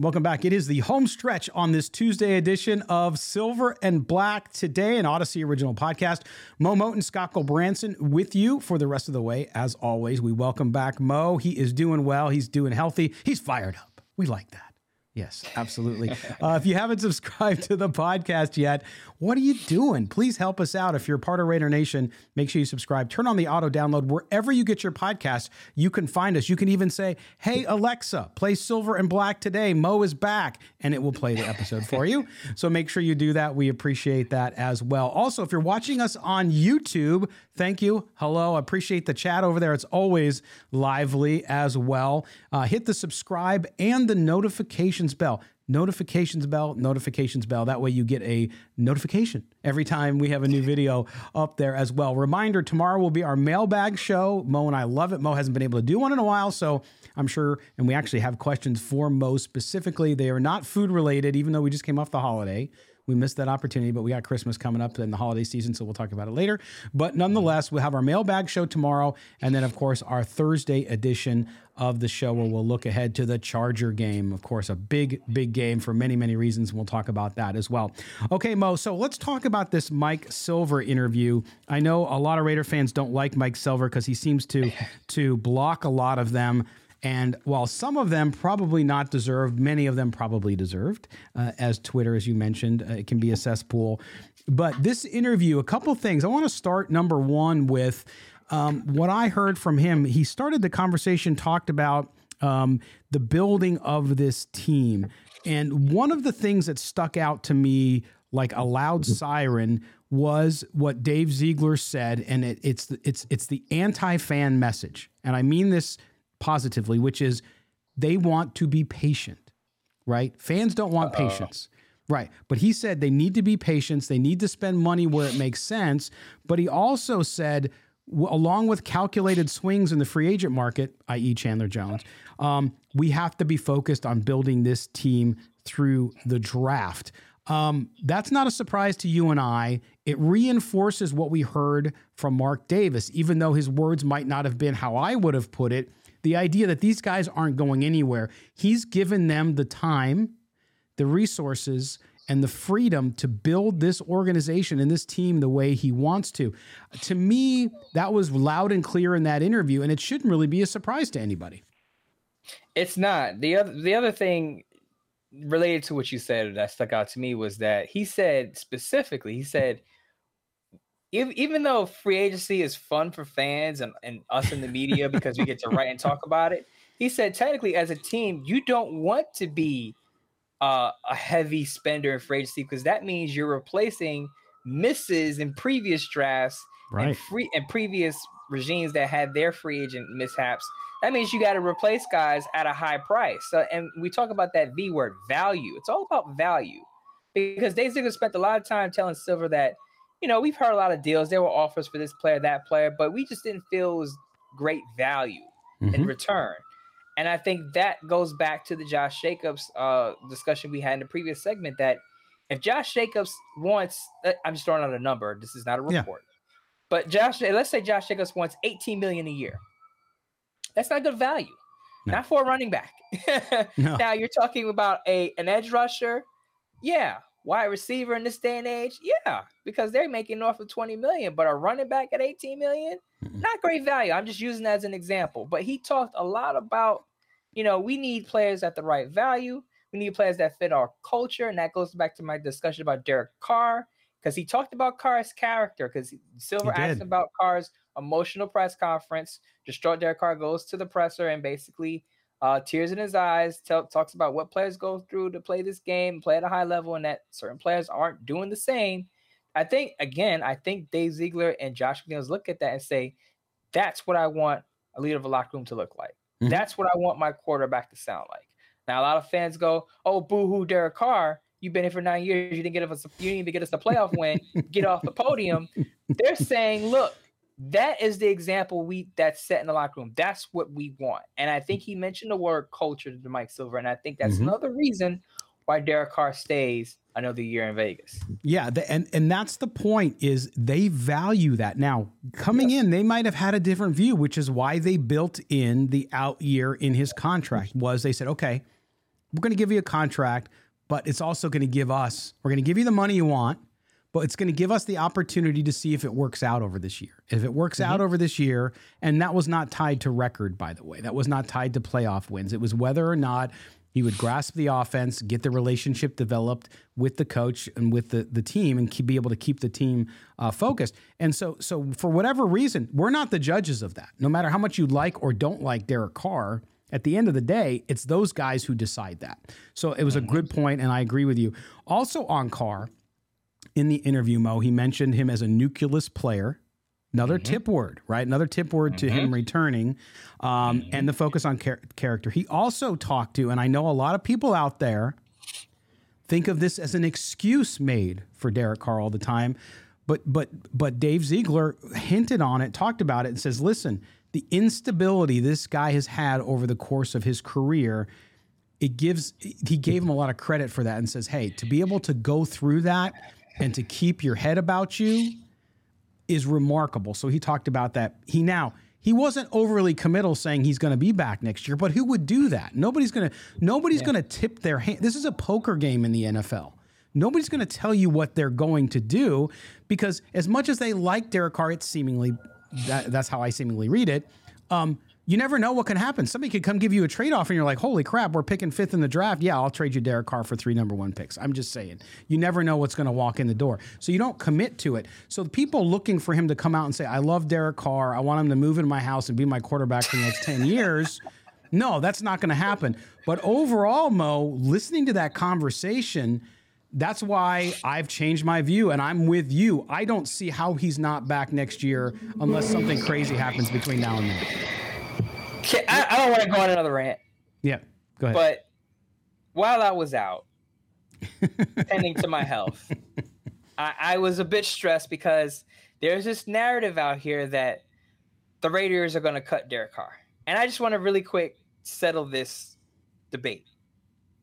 Welcome back. It is the home stretch on this Tuesday edition of Silver and Black Today, an Odyssey original podcast. Mo Moton and Scott Gulbransen with you for the rest of the way. As always, we welcome back Mo. He is doing well. He's doing healthy. He's fired up. We like that. Yes, absolutely. uh, if you haven't subscribed to the podcast yet, what are you doing? Please help us out. If you're part of Raider Nation, make sure you subscribe. Turn on the auto download wherever you get your podcast. You can find us. You can even say, "Hey Alexa, play Silver and Black today. Mo is back," and it will play the episode for you. So make sure you do that. We appreciate that as well. Also, if you're watching us on YouTube, thank you. Hello, I appreciate the chat over there. It's always lively as well. Uh, hit the subscribe and the bell notifications bell, notifications bell. That way you get a notification every time we have a new video up there as well. Reminder tomorrow will be our mailbag show. Mo and I love it. Mo hasn't been able to do one in a while, so I'm sure, and we actually have questions for Mo specifically. They are not food related, even though we just came off the holiday. We missed that opportunity, but we got Christmas coming up in the holiday season, so we'll talk about it later. But nonetheless, we'll have our mailbag show tomorrow, and then, of course, our Thursday edition of the show where we'll look ahead to the Charger game. Of course, a big, big game for many, many reasons. And we'll talk about that as well. Okay, Mo, so let's talk about this Mike Silver interview. I know a lot of Raider fans don't like Mike Silver because he seems to to block a lot of them. And while some of them probably not deserved, many of them probably deserved, uh, as Twitter, as you mentioned, uh, it can be a cesspool. But this interview, a couple things. I want to start number one with um, what I heard from him. He started the conversation, talked about um, the building of this team. And one of the things that stuck out to me like a loud siren was what Dave Ziegler said, and it, it's it's it's the anti-fan message, and I mean this positively, which is they want to be patient, right? Fans don't want Uh-oh. patience. Right. But he said they need to be patient. They need to spend money where it makes sense. But he also said, w- along with calculated swings in the free agent market, i.e., Chandler Jones, um, we have to be focused on building this team through the draft. Um, that's not a surprise to you and I. It reinforces what we heard from Mark Davis, even though his words might not have been how I would have put it the idea that these guys aren't going anywhere. He's given them the time, the resources, and the freedom to build this organization and this team the way he wants to. To me, that was loud and clear in that interview, and it shouldn't really be a surprise to anybody. It's not. The other the other thing related to what you said that stuck out to me was that he said specifically, he said even though free agency is fun for fans and, and us in the media because we get to write and talk about it, he said technically as a team, you don't want to be uh, a heavy spender in free agency because that means you're replacing misses in previous drafts right. and free and previous regimes that had their free agent mishaps. That means you got to replace guys at a high price. So, and we talk about that V word, value. It's all about value because Dave spent a lot of time telling Silver that – you know, we've heard a lot of deals. There were offers for this player, that player, but we just didn't feel it was great value mm-hmm. in return. And I think that goes back to the Josh Jacobs uh, discussion we had in the previous segment that if Josh Jacobs wants, uh, I'm just throwing out a number. This is not a report, yeah. but Josh, let's say Josh Jacobs wants 18 million a year. That's not good value, no. not for a running back. no. Now you're talking about a an edge rusher. Yeah, wide receiver in this day and age? Yeah, because they're making north of 20 million, but a running back at 18 million, not great value. I'm just using that as an example. But he talked a lot about, you know, we need players at the right value. We need players that fit our culture. And that goes back to my discussion about Derek Carr, because he talked about Carr's character, because Silver asked about Carr's emotional press conference. Distraught Derek Carr goes to the presser and basically uh, tears in his eyes, tell, talks about what players go through to play this game, play at a high level, and that certain players aren't doing the same. I think again, I think Dave Ziegler and Josh McDaniels look at that and say, "That's what I want a leader of a locker room to look like. Mm-hmm. That's what I want my quarterback to sound like." Now a lot of fans go, "Oh, boo-hoo, Derek Carr! You've been here for nine years. You didn't get us. You didn't even get us a playoff win. get off the podium." They're saying, "Look, that is the example we that's set in the locker room. That's what we want." And I think he mentioned the word culture to Mike Silver, and I think that's Mhm. another reason why Derek Carr stays another year in Vegas. Yeah, the, and and that's the point is they value that. Now, coming in, they might have had a different view, which is why they built in the out year in his contract. Was they said, "Okay, we're going to give you a contract, but it's also going to give us we're going to give you the money you want, but it's going to give us the opportunity to see if it works out over this year. If it works out over this year, and that was not tied to record by the way. That was not tied to playoff wins. It was whether or not he would grasp the offense, get the relationship developed with the coach and with the, the team, and keep, be able to keep the team uh, focused. And so, so for whatever reason, we're not the judges of that. No matter how much you like or don't like Derek Carr, at the end of the day, it's those guys who decide that. So it was a good point, and I agree with you. Also on Carr, in the interview, Mo, he mentioned him as a nucleus player. Another mm-hmm. tip word, right? Another tip word to him mm-hmm. returning, um, mm-hmm. and the focus on char- character. He also talked to, and I know a lot of people out there think of this as an excuse made for Derek Carr all the time, but but but Dave Ziegler hinted on it, talked about it, and says, listen, the instability this guy has had over the course of his career it gives he gave him a lot of credit for that and says hey to be able to go through that and to keep your head about you is remarkable. So he talked about that. He now he wasn't overly committal saying he's going to be back next year but who would do that? Nobody's going to nobody's going to tip their hand. This is a poker game in the NFL nobody's going to tell you what they're going to do because as much as they like Derek Carr it's seemingly that, that's how I seemingly read it um, you never know what can happen. Somebody could come give you a trade off, and you're like, "Holy crap, we're picking fifth in the draft. Yeah, I'll trade you Derek Carr for three number one picks." I'm just saying, you never know what's going to walk in the door, so you don't commit to it. So the people looking for him to come out and say, "I love Derek Carr. I want him to move into my house and be my quarterback for the next ten years." No, that's not going to happen. But overall, Mo, listening to that conversation. That's why I've changed my view, and I'm with you. I don't see how he's not back next year unless something crazy happens between now and then. I, I don't want to go on another rant, Yeah, go ahead. but while I was out tending to my health, I, I was a bit stressed because there's this narrative out here that the Raiders are going to cut Derek Carr. And I just want to really quick settle this debate.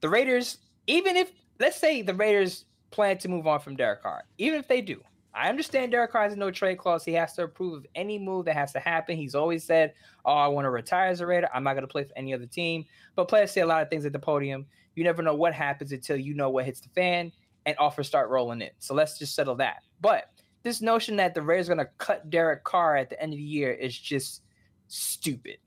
The Raiders, even if, let's say the Raiders plan to move on from Derek Carr, even if they do, I understand Derek Carr has no trade clause. He has to approve of any move that has to happen. He's always said, Oh, I want to retire as a Raider. I'm not going to play for any other team. But players say a lot of things at the podium. You never know what happens until you know what hits the fan and offers start rolling in. So let's just settle that. But this notion that the Raiders are going to cut Derek Carr at the end of the year is just stupid.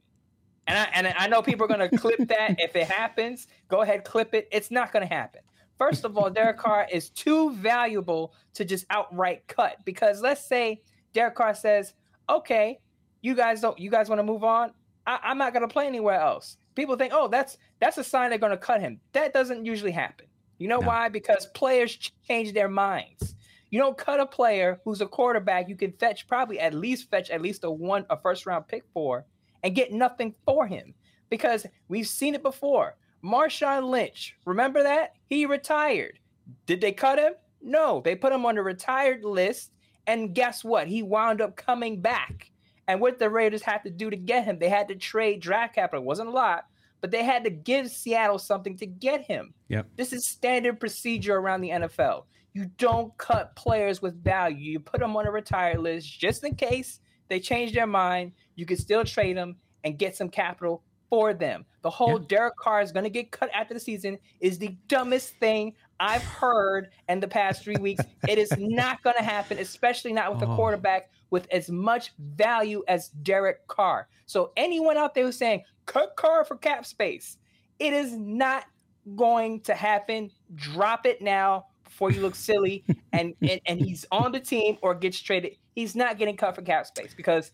And I, and I know people are going to clip that if it happens. Go ahead, clip it. It's not going to happen. First of all, Derek Carr is too valuable to just outright cut because let's say Derek Carr says, "Okay, you guys don't, you guys want to move on. I, I'm not going to play anywhere else." People think, "Oh, that's that's a sign they're going to cut him." That doesn't usually happen. You know No. why? Because players change their minds. You don't cut a player who's a quarterback. You can fetch probably at least fetch at least a one a first round pick for, and get nothing for him because we've seen it before. Marshawn Lynch, remember that? He retired. Did they cut him? No, they put him on the retired list. And guess what? He wound up coming back. And what the Raiders had to do to get him, they had to trade draft capital. It wasn't a lot, but they had to give Seattle something to get him. Yep. This is standard procedure around the NFL. You don't cut players with value. You put them on a retired list just in case they change their mind. You can still trade them and get some capital for them. The whole Derek Carr is going to get cut after the season is the dumbest thing I've heard in the past three weeks. it is not going to happen, especially not with a Oh. quarterback with as much value as Derek Carr. So anyone out there who's saying cut Carr for cap space, it is not going to happen. Drop it now before you look silly and, and and he's on the team or gets traded. He's not getting cut for cap space because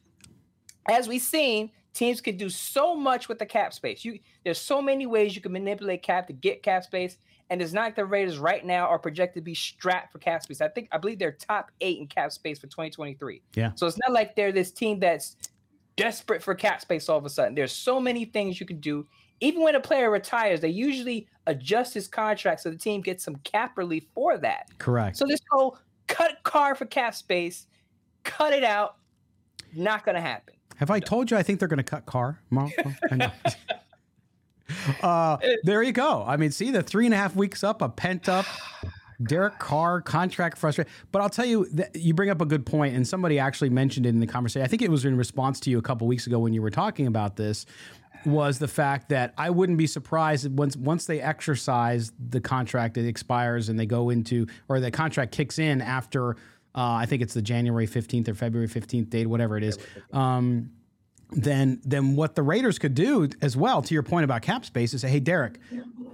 as we've seen, teams can do so much with the cap space. You there's so many ways you can manipulate cap to get cap space, and it's not like the Raiders right now are projected to be strapped for cap space. I think I believe they're top eight in cap space for 2023. Yeah. So it's not like they're this team that's desperate for cap space all of a sudden. There's so many things you can do even when a player retires, they usually adjust his contract so the team gets some cap relief for that. Correct. So this whole cut Carr for cap space, cut it out, not going to happen. Have I told you I think they're going to cut Carr? I know. uh, there you go. I mean, see the three and a half weeks up, a pent up Derek Carr contract frustrated. But I'll tell you that you bring up a good point, and somebody actually mentioned it in the conversation. I think it was in response to you a couple weeks ago when you were talking about this. Was the fact that I wouldn't be surprised once once they exercise the contract, it expires and they go into or the contract kicks in after uh, I think it's the January fifteenth or February fifteenth date, whatever it is. Um, then then what the Raiders could do as well, to your point about cap space, is say, hey Derek,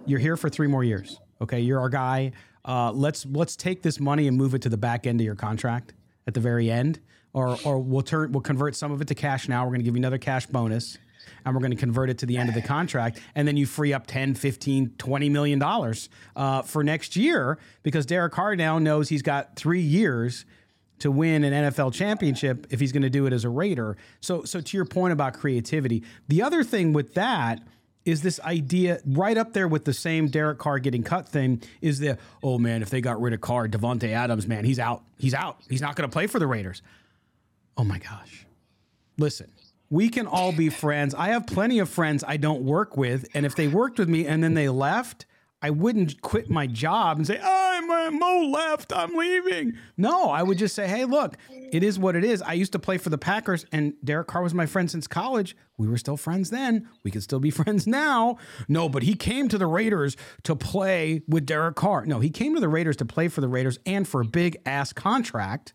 you're here for three more years. Okay, you're our guy. Uh, let's let's take this money and move it to the back end of your contract at the very end, or or we'll turn we'll convert some of it to cash now. We're going to give you another cash bonus, and we're going to convert it to the end of the contract, and then you free up 10, 15, 20 million dollars uh, for next year because Derek Carr now knows he's got three years to win an NFL championship if he's going to do it as a Raider. So so to your point about creativity, the other thing with that is this idea right up there with the same Derek Carr getting cut thing is the oh man if they got rid of Carr Davante Adams man he's out he's out he's not going to play for the Raiders. Oh my gosh. Listen, we can all be friends. I have plenty of friends I don't work with and if they worked with me and then they left, I wouldn't quit my job and say, "I'm Mo left, I'm leaving." No, I would just say, "Hey, look, it is what it is. I used to play for the Packers, and Derek Carr was my friend since college. We were still friends then. We could still be friends now. No, but he came to the Raiders to play with Derek Carr. No, he came to the Raiders to play for the Raiders and for a big ass contract."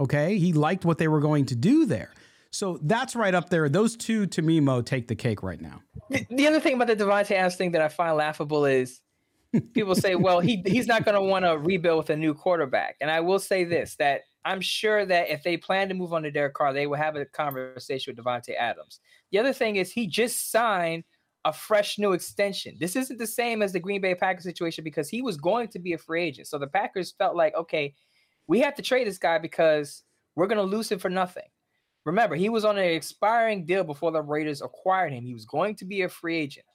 Okay. He liked what they were going to do there. So that's right up there. Those two to me, Mo, take the cake right now. The, the other thing about the Davante Adams thing that I find laughable is people say, well, he he's not going to want to rebuild with a new quarterback. And I will say this that I'm sure that if they plan to move on to Derek Carr, they will have a conversation with Davante Adams. The other thing is he just signed a fresh new extension. This isn't the same as the Green Bay Packers situation because he was going to be a free agent. So the Packers felt like, okay, we have to trade this guy because we're going to lose him for nothing. Remember, he was on an expiring deal before the Raiders acquired him. He was going to be a free agent.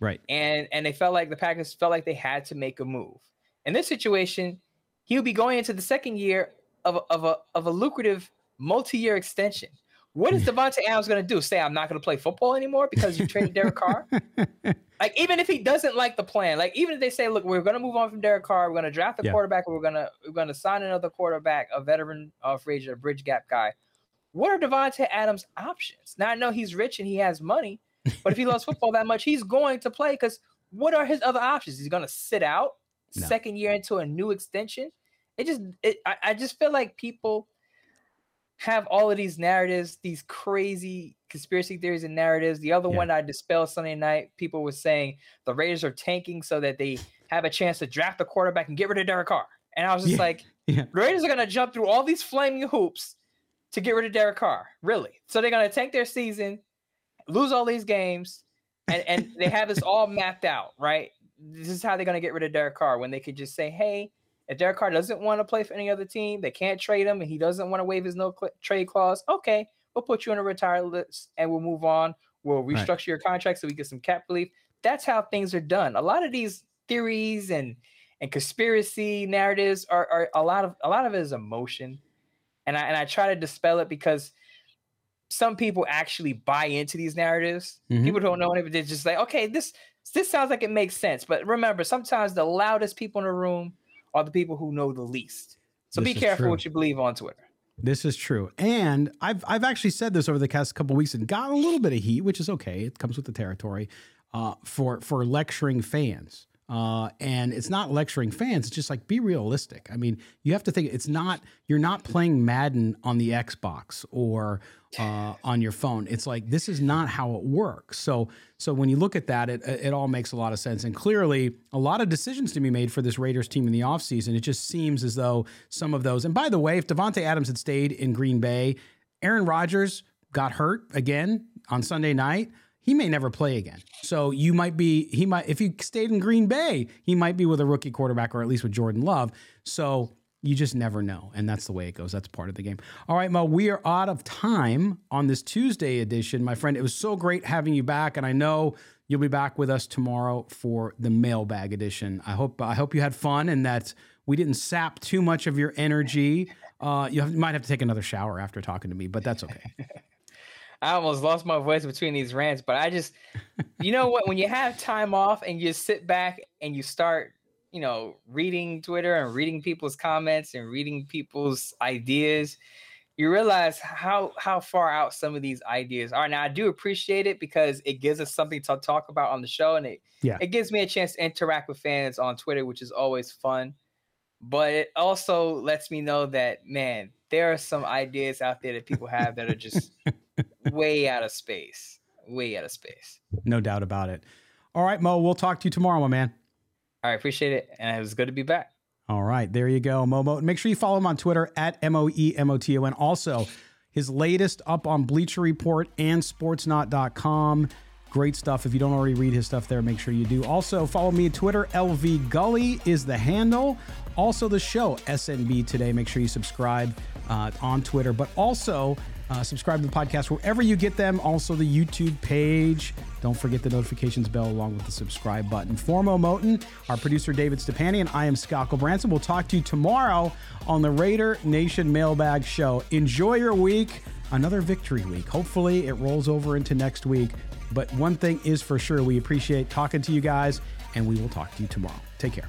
Right. And and they felt like the Packers felt like they had to make a move. In this situation, he would be going into the second year of a, of a of a lucrative multi-year extension. What is Davante Adams going to do? Say I'm not going to play football anymore because you traded Derek Carr? like even if he doesn't like the plan, like even if they say, look, we're going to move on from Derek Carr, we're going to draft a yeah. quarterback, we're going to we're going to sign another quarterback, a veteran uh, free agent, a bridge gap guy. What are Davante Adams' options? Now I know he's rich and he has money, but if he loves football that much, he's going to play. Because what are his other options? He's going to sit out no. second year into a new extension. It just, it, I, I just feel like people have all of these narratives, these crazy conspiracy theories and narratives. The other yeah. one I dispelled Sunday night, people were saying the Raiders are tanking so that they have a chance to draft a quarterback and get rid of Derek Carr. And I was just yeah. like, yeah. the Raiders are going to jump through all these flaming hoops to get rid of Derek Carr. Really? So they're going to tank their season, lose all these games, and, and they have this all mapped out, right? This is how they're going to get rid of Derek Carr when they could just say, hey, if Derek Carr doesn't want to play for any other team, they can't trade him, and he doesn't want to waive his no cl- trade clause. Okay, we'll put you on a retired list, and we'll move on. We'll restructure right. your contract so we get some cap relief. That's how things are done. A lot of these theories and and conspiracy narratives are, are a lot of a lot of it is emotion, and I and I try to dispel it because some people actually buy into these narratives. Mm-hmm. People don't know it, they're just like, okay, this this sounds like it makes sense. But remember, sometimes the loudest people in the room are the people who know the least. So this be careful true. what you believe on Twitter. This is true. And I've I've actually said this over the past couple weeks and got a little bit of heat, which is okay. It comes with the territory, uh, for for lecturing fans. Uh, and it's not lecturing fans. It's just like be realistic. I mean, you have to think it's not you're not playing Madden on the Xbox or uh, on your phone. It's like this is not how it works. So so when you look at that, it it all makes a lot of sense. And clearly, a lot of decisions to be made for this Raiders team in the offseason. It just seems as though some of those. And by the way, if Davante Adams had stayed in Green Bay, Aaron Rodgers got hurt again on Sunday night he may never play again. So you might be, he might, if he stayed in Green Bay, he might be with a rookie quarterback or at least with Jordan Love. So you just never know. And that's the way it goes. That's part of the game. All right, Mo, we are out of time on this Tuesday edition. My friend, it was so great having you back. And I know you'll be back with us tomorrow for the mailbag edition. I hope, I hope you had fun and that we didn't sap too much of your energy. Uh, you, have, you might have to take another shower after talking to me, but that's okay. I almost lost my voice between these rants, but I just, you know what? When you have time off and you sit back and you start, you know, reading Twitter and reading people's comments and reading people's ideas, you realize how how far out some of these ideas are. Now, I do appreciate it because it gives us something to talk about on the show, and it yeah. it gives me a chance to interact with fans on Twitter, which is always fun. But it also lets me know that man, there are some ideas out there that people have that are just way out of space. Way out of space. No doubt about it. All right, Mo, we'll talk to you tomorrow, my man. All right, appreciate it. And it was good to be back. All right, there you go, Momo. Make sure you follow him on Twitter at M O E M O T O N. Also, his latest up on Bleacher Report and sportsnaut.com. Great stuff. If you don't already read his stuff there, make sure you do. Also, follow me on Twitter. LV Gully is the handle. Also, the show, SNB Today. Make sure you subscribe uh, on Twitter, but also uh, subscribe to the podcast wherever you get them. Also, the YouTube page. Don't forget the notifications bell along with the subscribe button. For Mo Moton, our producer David Stepani, and I am Scott Branson. We'll talk to you tomorrow on the Raider Nation Mailbag Show. Enjoy your week. Another victory week. Hopefully, it rolls over into next week. But one thing is for sure, we appreciate talking to you guys, and we will talk to you tomorrow. Take care.